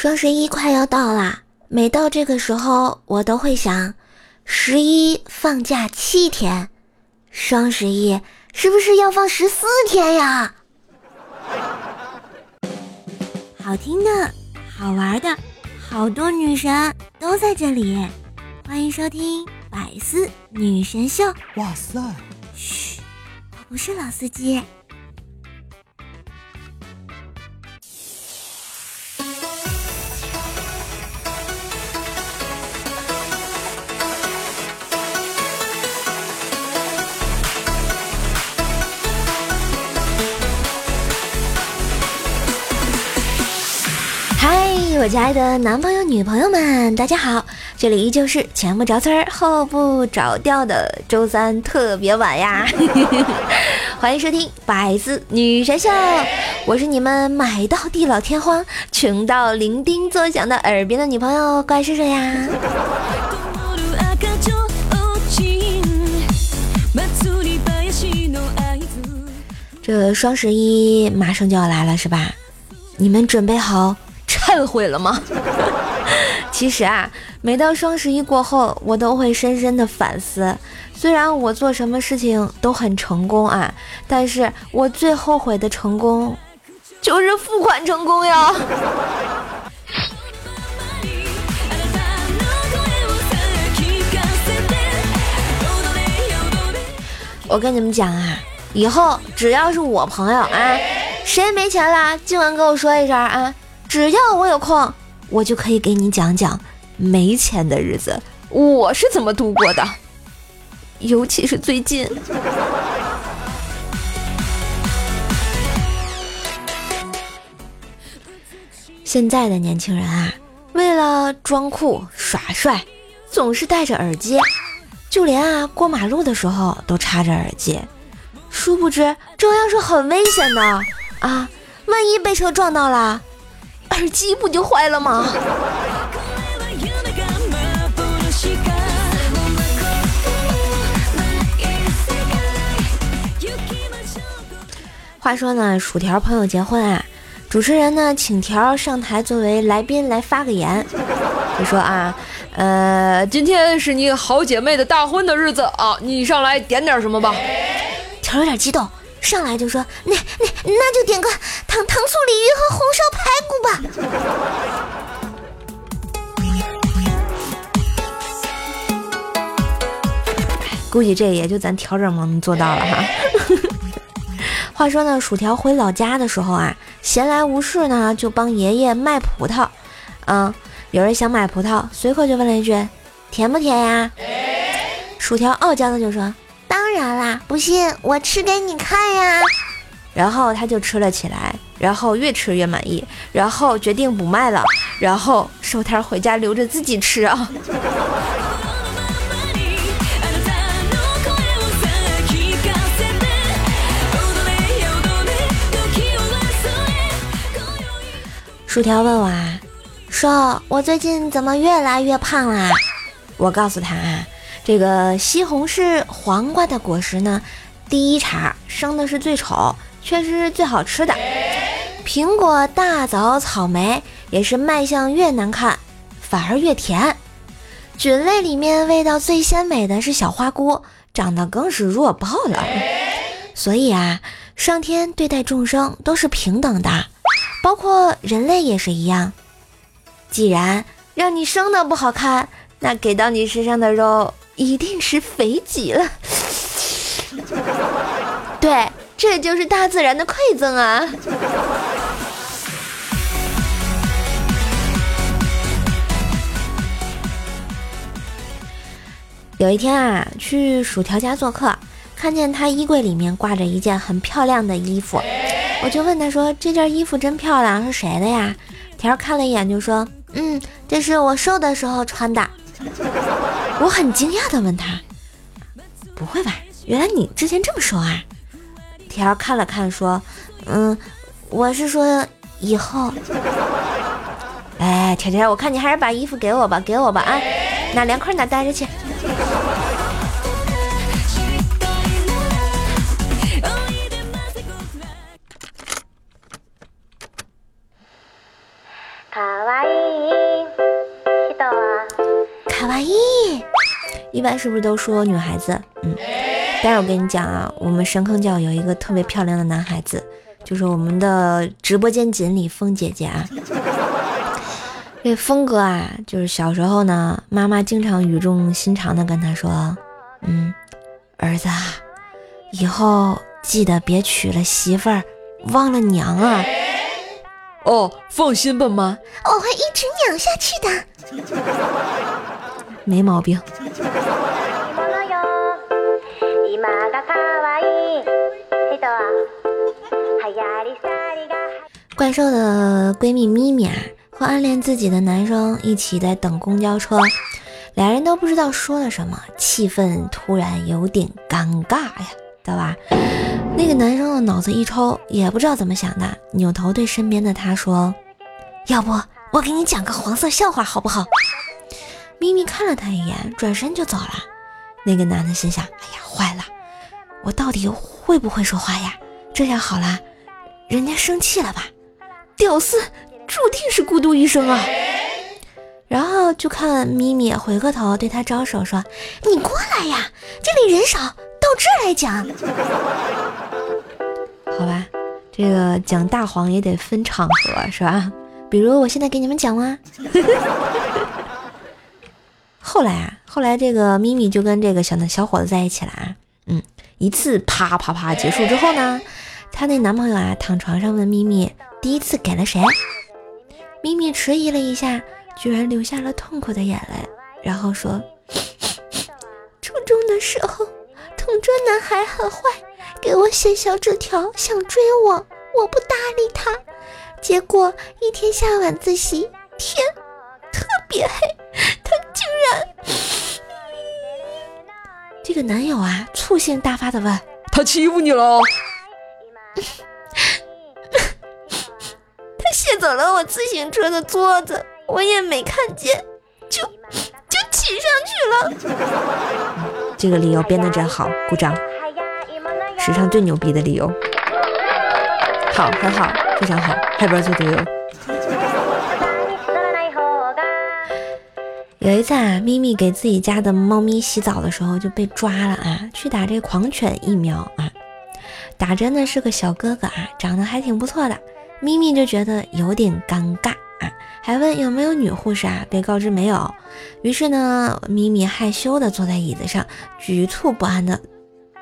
双十一快要到啦，每到这个时候，我都会想，十一放假七天，双十一是不是要放十四天呀？好听的，好玩的，好多女神都在这里，欢迎收听百思女神秀。哇塞！嘘，我不是老司机。我亲爱的男朋友、女朋友们，大家好！这里依旧是前不着村后不着调的周三特别晚呀，欢迎收听百思女神秀，我是你们买到地老天荒、穷到伶仃作响的耳边的女朋友怪叔叔呀。这双十一马上就要来了，是吧？你们准备好？忏悔了吗？其实啊，每到双十一过后，我都会深深的反思。虽然我做什么事情都很成功啊，但是我最后悔的成功，就是付款成功呀。我跟你们讲啊，以后只要是我朋友啊，谁没钱了，尽管跟我说一声啊。只要我有空，我就可以给你讲讲没钱的日子我是怎么度过的。尤其是最近，现在的年轻人啊，为了装酷耍帅，总是戴着耳机，就连啊过马路的时候都插着耳机。殊不知，这样是很危险的啊！万一被车撞到了。耳机不就坏了吗？话说呢，薯条朋友结婚啊，主持人呢请条上台作为来宾来发个言，就说啊，呃，今天是你好姐妹的大婚的日子啊，你上来点点什么吧。条有点激动。上来就说那那那就点个糖糖醋鲤鱼和红烧排骨吧。估计这也就咱条这么能做到了哈。话说呢，薯条回老家的时候啊，闲来无事呢，就帮爷爷卖葡萄。嗯，有人想买葡萄，随口就问了一句：“甜不甜呀？”薯条傲娇的就说。当然啦，不信我吃给你看呀。然后他就吃了起来，然后越吃越满意，然后决定不卖了，然后收摊回家留着自己吃啊。薯条问我啊，说我最近怎么越来越胖啦？我告诉他啊。这个西红柿、黄瓜的果实呢，第一茬生的是最丑，却是最好吃的。苹果、大枣、草莓也是卖相越难看，反而越甜。菌类里面味道最鲜美的是小花菇，长得更是弱爆了。所以啊，上天对待众生都是平等的，包括人类也是一样。既然让你生的不好看，那给到你身上的肉。一定是肥极了，对，这就是大自然的馈赠啊！有一天啊，去薯条家做客，看见他衣柜里面挂着一件很漂亮的衣服，我就问他说：“这件衣服真漂亮，是谁的呀？”条看了一眼就说：“嗯，这是我瘦的时候穿的。” 我很惊讶的问他：“不会吧？原来你之前这么瘦啊？”条看了看说：“嗯，我是说以后。”哎，条条，我看你还是把衣服给我吧，给我吧啊！哪凉快哪待着去。一般是不是都说女孩子？嗯，但是我跟你讲啊，我们神坑教有一个特别漂亮的男孩子，就是我们的直播间锦鲤风姐姐啊。这峰哥啊，就是小时候呢，妈妈经常语重心长的跟他说：“嗯，儿子，啊，以后记得别娶了媳妇儿忘了娘啊。”哦，放心吧，妈，我会一直娘下去的，没毛病。怪兽的闺蜜咪咪啊。和暗恋自己的男生一起在等公交车，俩人都不知道说了什么，气氛突然有点尴尬呀，对吧？那个男生的脑子一抽，也不知道怎么想的，扭头对身边的他说：“要不我给你讲个黄色笑话好不好？”咪咪看了他一眼，转身就走了。那个男的心想：“哎呀，坏了，我到底会不会说话呀？这下好了，人家生气了吧？屌丝！”注定是孤独一生啊！然后就看咪咪回过头对他招手说：“你过来呀，这里人少，到这儿来讲。”好吧，这个讲大黄也得分场合是吧？比如我现在给你们讲吗？后来啊，后来这个咪咪就跟这个小小伙子在一起了啊。嗯，一次啪啪啪结束之后呢，她那男朋友啊躺床上问咪咪：“第一次给了谁？”咪咪迟疑了一下，居然流下了痛苦的眼泪，然后说：“初中的时候，同桌男孩很坏，给我写小纸条想追我，我不搭理他。结果一天下晚自习，天特别黑，他竟然 这个男友啊，醋性大发的问：他欺负你了？” 他卸走了我自行车的座子，我也没看见，就就骑上去了。这个理由编得真好，鼓掌！史上最牛逼的理由，好，很好，非常好，Happy Birthday！有一次啊，咪咪给自己家的猫咪洗澡的时候就被抓了啊，去打这狂犬疫苗啊，打针的是个小哥哥啊，长得还挺不错的。咪咪就觉得有点尴尬啊，还问有没有女护士啊？被告知没有，于是呢，咪咪害羞的坐在椅子上，局促不安的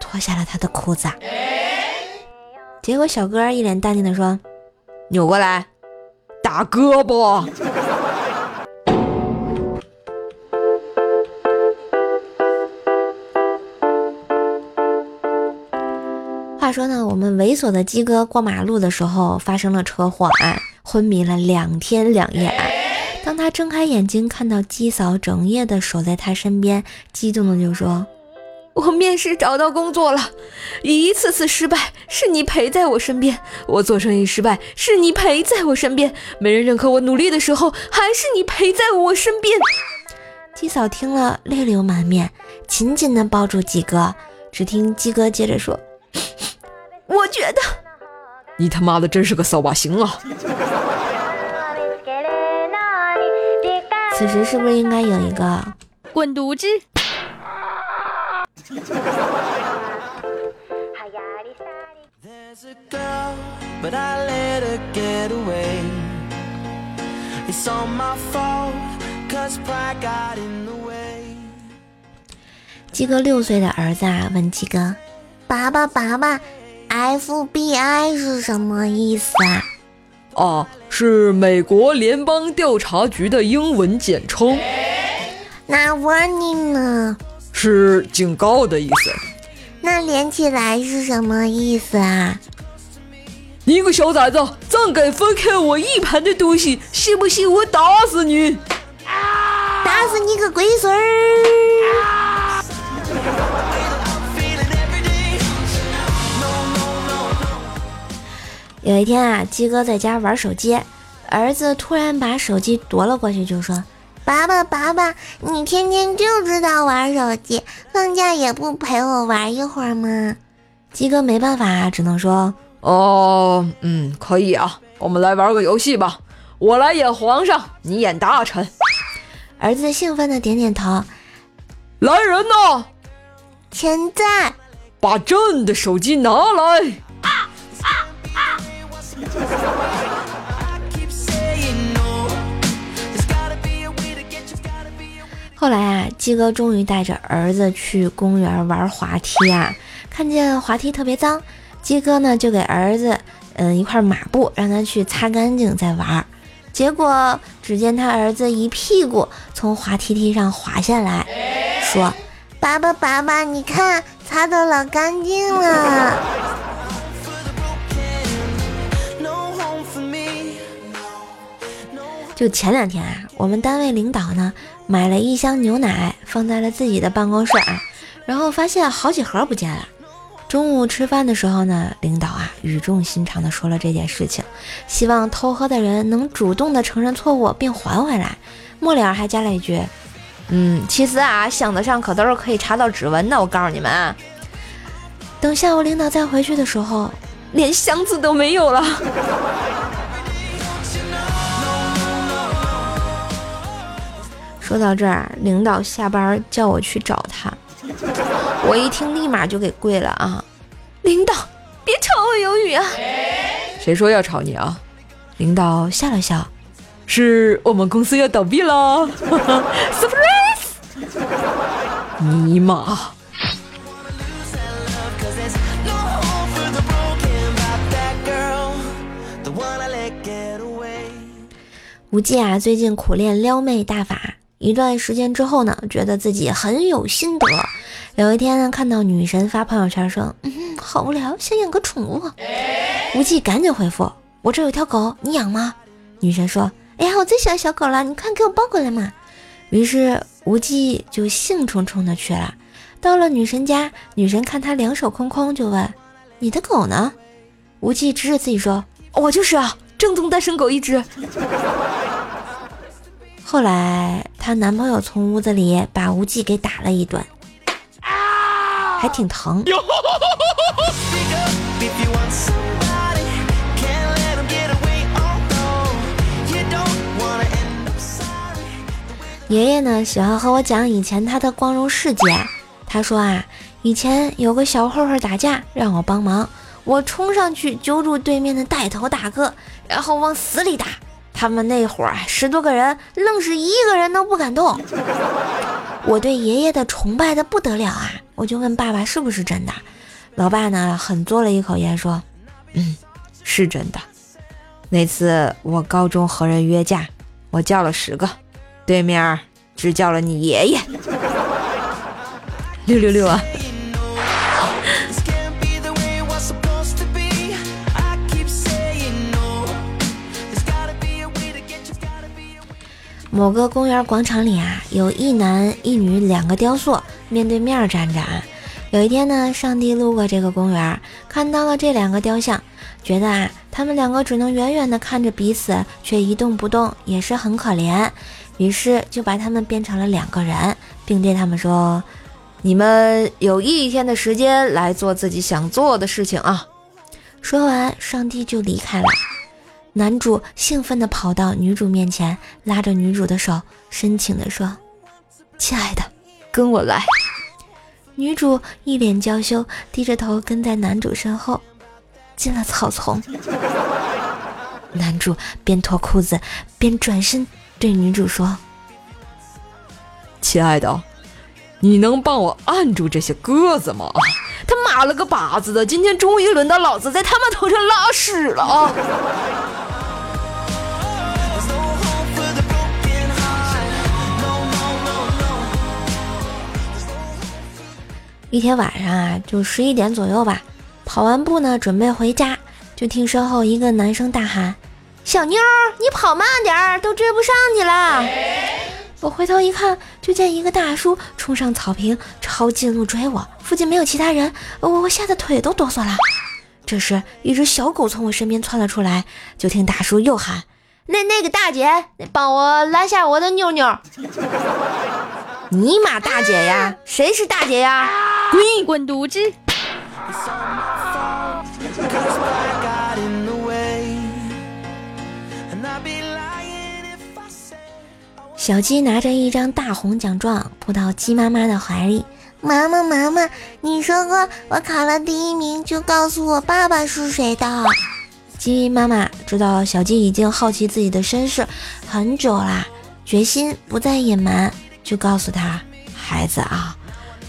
脱下了他的裤子。结果小哥一脸淡定的说：“扭过来，打胳膊。”话说呢，我们猥琐的鸡哥过马路的时候发生了车祸啊，昏迷了两天两夜啊。当他睁开眼睛，看到鸡嫂整夜的守在他身边，激动的就说：“我面试找到工作了，一次次失败是你陪在我身边；我做生意失败是你陪在我身边；没人认可我努力的时候，还是你陪在我身边。”鸡嫂听了泪流满面，紧紧的抱住鸡哥。只听鸡哥接着说。我觉得你他妈的真是个扫把星啊！此时是不是应该有一个滚犊子？鸡哥六岁的儿子啊，问鸡哥：“爸爸，爸爸。” FBI 是什么意思啊？啊，是美国联邦调查局的英文简称。那 warning 呢？是警告的意思。那连起来是什么意思啊？你个小崽子，再敢分开我一盘的东西，信不信我打死你？打死你个龟孙儿！有一天啊，鸡哥在家玩手机，儿子突然把手机夺了过去，就说：“爸爸，爸爸，你天天就知道玩手机，放假也不陪我玩一会儿吗？”鸡哥没办法，只能说：“哦，嗯，可以啊，我们来玩个游戏吧，我来演皇上，你演大臣。”儿子兴奋的点点头。来人呐！现在把朕的手机拿来。后来啊，鸡哥终于带着儿子去公园玩滑梯啊，看见滑梯特别脏，鸡哥呢就给儿子嗯一块抹布，让他去擦干净再玩。结果只见他儿子一屁股从滑梯梯上滑下来，说：“爸爸，爸爸，你看，擦的老干净了。”就前两天啊，我们单位领导呢买了一箱牛奶放在了自己的办公室啊，然后发现好几盒不见了。中午吃饭的时候呢，领导啊语重心长地说了这件事情，希望偷喝的人能主动的承认错误并还回来。末了还加了一句：“嗯，其实啊，箱子上可都是可以查到指纹的。我告诉你们啊，等下午领导再回去的时候，连箱子都没有了。”说到这儿，领导下班叫我去找他，我一听立马就给跪了啊！领导，别炒我鱿鱼啊！谁说要炒你啊？领导笑了笑，是我们公司要倒闭了，surprise！尼玛！无忌啊，最近苦练撩妹大法。一段时间之后呢，觉得自己很有心得。有一天呢，看到女神发朋友圈说：“嗯，好无聊，想养个宠物。”无忌赶紧回复：“我这有条狗，你养吗？”女神说：“哎呀，我最喜欢小狗了，你快给我抱过来嘛。”于是无忌就兴冲冲的去了。到了女神家，女神看他两手空空，就问：“你的狗呢？”无忌指着自己说：“我就是啊，正宗单身狗一只。”后来，她男朋友从屋子里把无忌给打了一顿，还挺疼。爷爷呢，喜欢和我讲以前他的光荣事迹。他说啊，以前有个小混混打架，让我帮忙，我冲上去揪住对面的带头大哥，然后往死里打。他们那会儿十多个人，愣是一个人都不敢动。我对爷爷的崇拜的不得了啊！我就问爸爸是不是真的。老爸呢，狠嘬了一口烟说：“嗯，是真的。那次我高中和人约架，我叫了十个，对面只叫了你爷爷。六六六啊！”某个公园广场里啊，有一男一女两个雕塑面对面站着。啊。有一天呢，上帝路过这个公园，看到了这两个雕像，觉得啊，他们两个只能远远的看着彼此，却一动不动，也是很可怜。于是就把他们变成了两个人，并对他们说：“你们有一天的时间来做自己想做的事情啊！”说完，上帝就离开了。男主兴奋地跑到女主面前，拉着女主的手，深情地说：“亲爱的，跟我来。”女主一脸娇羞，低着头跟在男主身后，进了草丛。男主边脱裤子边转身对女主说：“亲爱的，你能帮我按住这些鸽子吗？他妈了个巴子的，今天终于轮到老子在他们头上拉屎了啊！”一天晚上啊，就十一点左右吧，跑完步呢，准备回家，就听身后一个男生大喊：“小妞，你跑慢点儿，都追不上你了。”我回头一看，就见一个大叔冲上草坪，抄近路追我。附近没有其他人，我我吓得腿都哆嗦了。这时，一只小狗从我身边窜了出来，就听大叔又喊：“那那个大姐，帮我拦下我的妞妞。”尼玛大姐呀，谁是大姐呀？滚滚犊子！小鸡拿着一张大红奖状扑到鸡妈妈的怀里。妈妈，妈妈，你说过我考了第一名就告诉我爸爸是谁的。鸡妈妈知道小鸡已经好奇自己的身世很久啦，决心不再隐瞒，就告诉他：“孩子啊，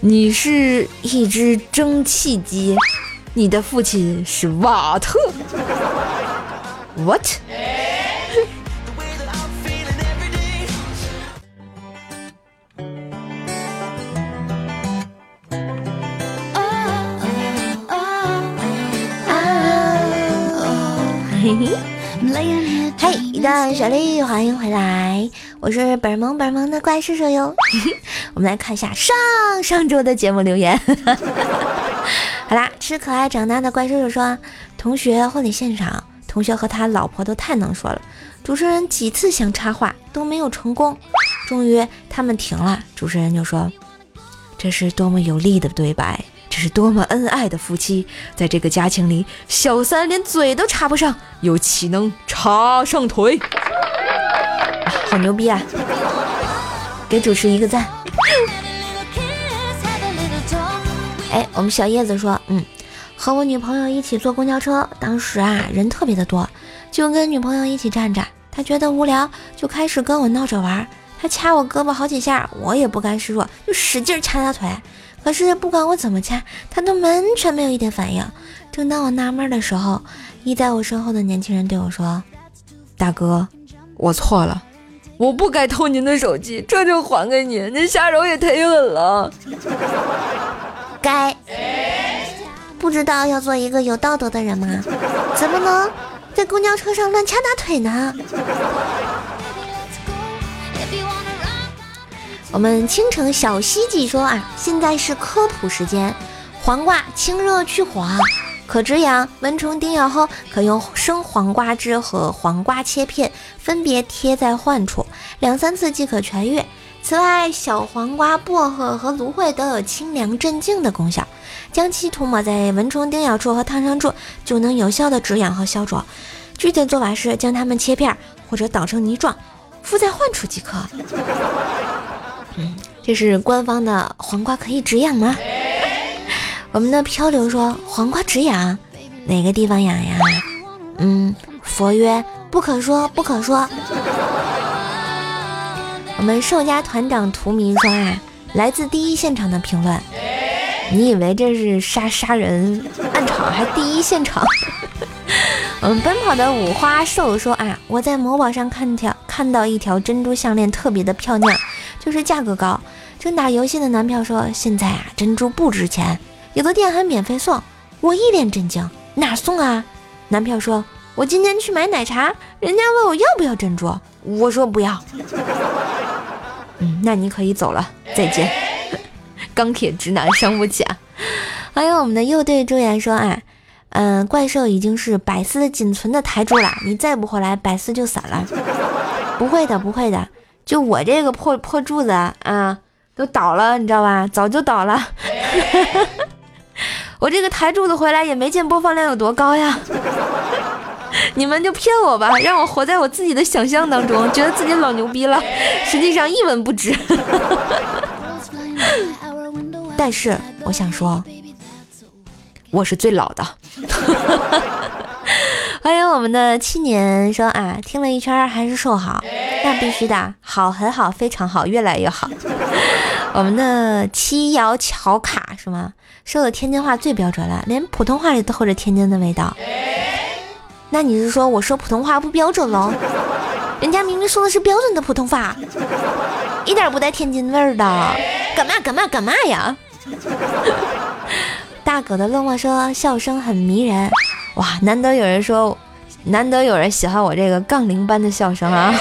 你是一只蒸汽机，你的父亲是瓦特。” What？嘿嘿，嘿，一段旋律，欢迎回来，我是本萌本萌的怪兽兽哟。我们来看一下上上周的节目留言。好啦，吃可爱长大的怪兽兽说，同学婚礼现场，同学和他老婆都太能说了，主持人几次想插话都没有成功，终于他们停了，主持人就说，这是多么有力的对白。这是多么恩爱的夫妻，在这个家庭里，小三连嘴都插不上，又岂能插上腿？好牛逼啊！给主持一个赞。哎，我们小叶子说，嗯，和我女朋友一起坐公交车，当时啊人特别的多，就跟女朋友一起站着，她觉得无聊，就开始跟我闹着玩，她掐我胳膊好几下，我也不甘示弱，就使劲掐她腿。可是不管我怎么掐，他都完全没有一点反应。正当我纳闷的时候，依在我身后的年轻人对我说：“大哥，我错了，我不该偷您的手机，这就还给您。您下手也忒狠了，该不知道要做一个有道德的人吗？怎么能在公交车上乱掐大腿呢？”我们青城小西记说啊，现在是科普时间。黄瓜清热去火，可止痒。蚊虫叮咬后，可用生黄瓜汁和黄瓜切片分别贴在患处，两三次即可痊愈。此外，小黄瓜、薄荷和芦荟都有清凉镇静的功效，将其涂抹在蚊虫叮咬处和烫伤处，就能有效的止痒和消肿。具体做法是将它们切片或者捣成泥状，敷在患处即可。嗯，这是官方的黄瓜可以止痒吗？我们的漂流说黄瓜止痒，哪个地方痒呀？嗯，佛曰不可说，不可说。我们兽家团长图迷说啊，来自第一现场的评论，你以为这是杀杀人暗场还第一现场？我们奔跑的五花兽说啊，我在某宝上看条看到一条珍珠项链特别的漂亮。就是价格高，正打游戏的男票说：“现在啊，珍珠不值钱，有的店还免费送。”我一脸震惊：“哪送啊？”男票说：“我今天去买奶茶，人家问我要不要珍珠，我说不要。”嗯，那你可以走了，再见。钢铁直男伤不起啊！还有我们的右队朱颜说：“啊，嗯，怪兽已经是百思仅存的台柱了，你再不回来，百思就散了。”不会的，不会的。就我这个破破柱子啊，都倒了，你知道吧？早就倒了。我这个台柱子回来也没见播放量有多高呀。你们就骗我吧，让我活在我自己的想象当中，觉得自己老牛逼了，实际上一文不值。但是我想说，我是最老的。欢迎我们的七年说啊，听了一圈还是瘦好，那必须的，好很好，非常好，越来越好。我们的七瑶巧卡是吗？说的天津话最标准了，连普通话里都透着天津的味道。那你是说我说普通话不标准喽？人家明明说的是标准的普通话，一点不带天津味儿的。干嘛干嘛干嘛呀？大狗的落寞说笑声很迷人。哇，难得有人说，难得有人喜欢我这个杠铃般的笑声啊！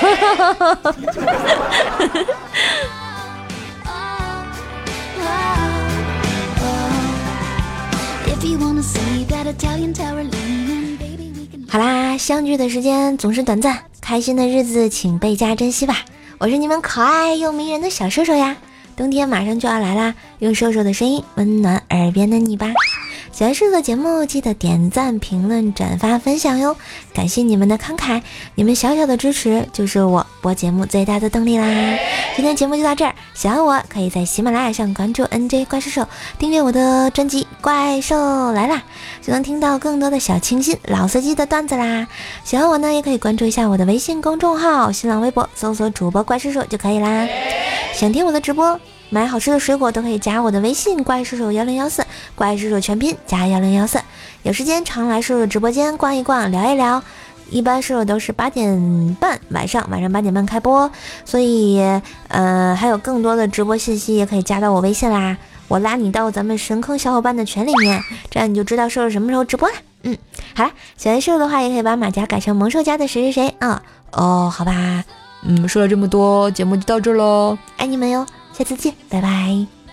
好啦，相聚的时间总是短暂，开心的日子请倍加珍惜吧。我是你们可爱又迷人的小瘦瘦呀，冬天马上就要来啦，用瘦瘦的声音温暖耳边的你吧。喜欢瘦瘦的节目，记得点赞、评论、转发、分享哟！感谢你们的慷慨，你们小小的支持就是我播节目最大的动力啦！今天节目就到这儿，喜欢我可以在喜马拉雅上关注 NJ 怪兽兽，订阅我的专辑《怪兽来啦》，就能听到更多的小清新、老司机的段子啦！喜欢我呢，也可以关注一下我的微信公众号、新浪微博，搜索主播怪兽兽就可以啦。想听我的直播？买好吃的水果都可以加我的微信，怪兽手幺零幺四，怪兽手全拼加幺零幺四。有时间常来兽兽直播间逛一逛，聊一聊。一般兽手都是八点半晚上，晚上八点半开播，所以呃还有更多的直播信息也可以加到我微信啦。我拉你到咱们神坑小伙伴的群里面，这样你就知道兽兽什么时候直播了。嗯，好了，喜欢兽手的话也可以把马甲改成萌兽家的谁谁谁啊。哦，好吧，嗯，说了这么多，节目就到这喽，爱你们哟。下次见，拜拜。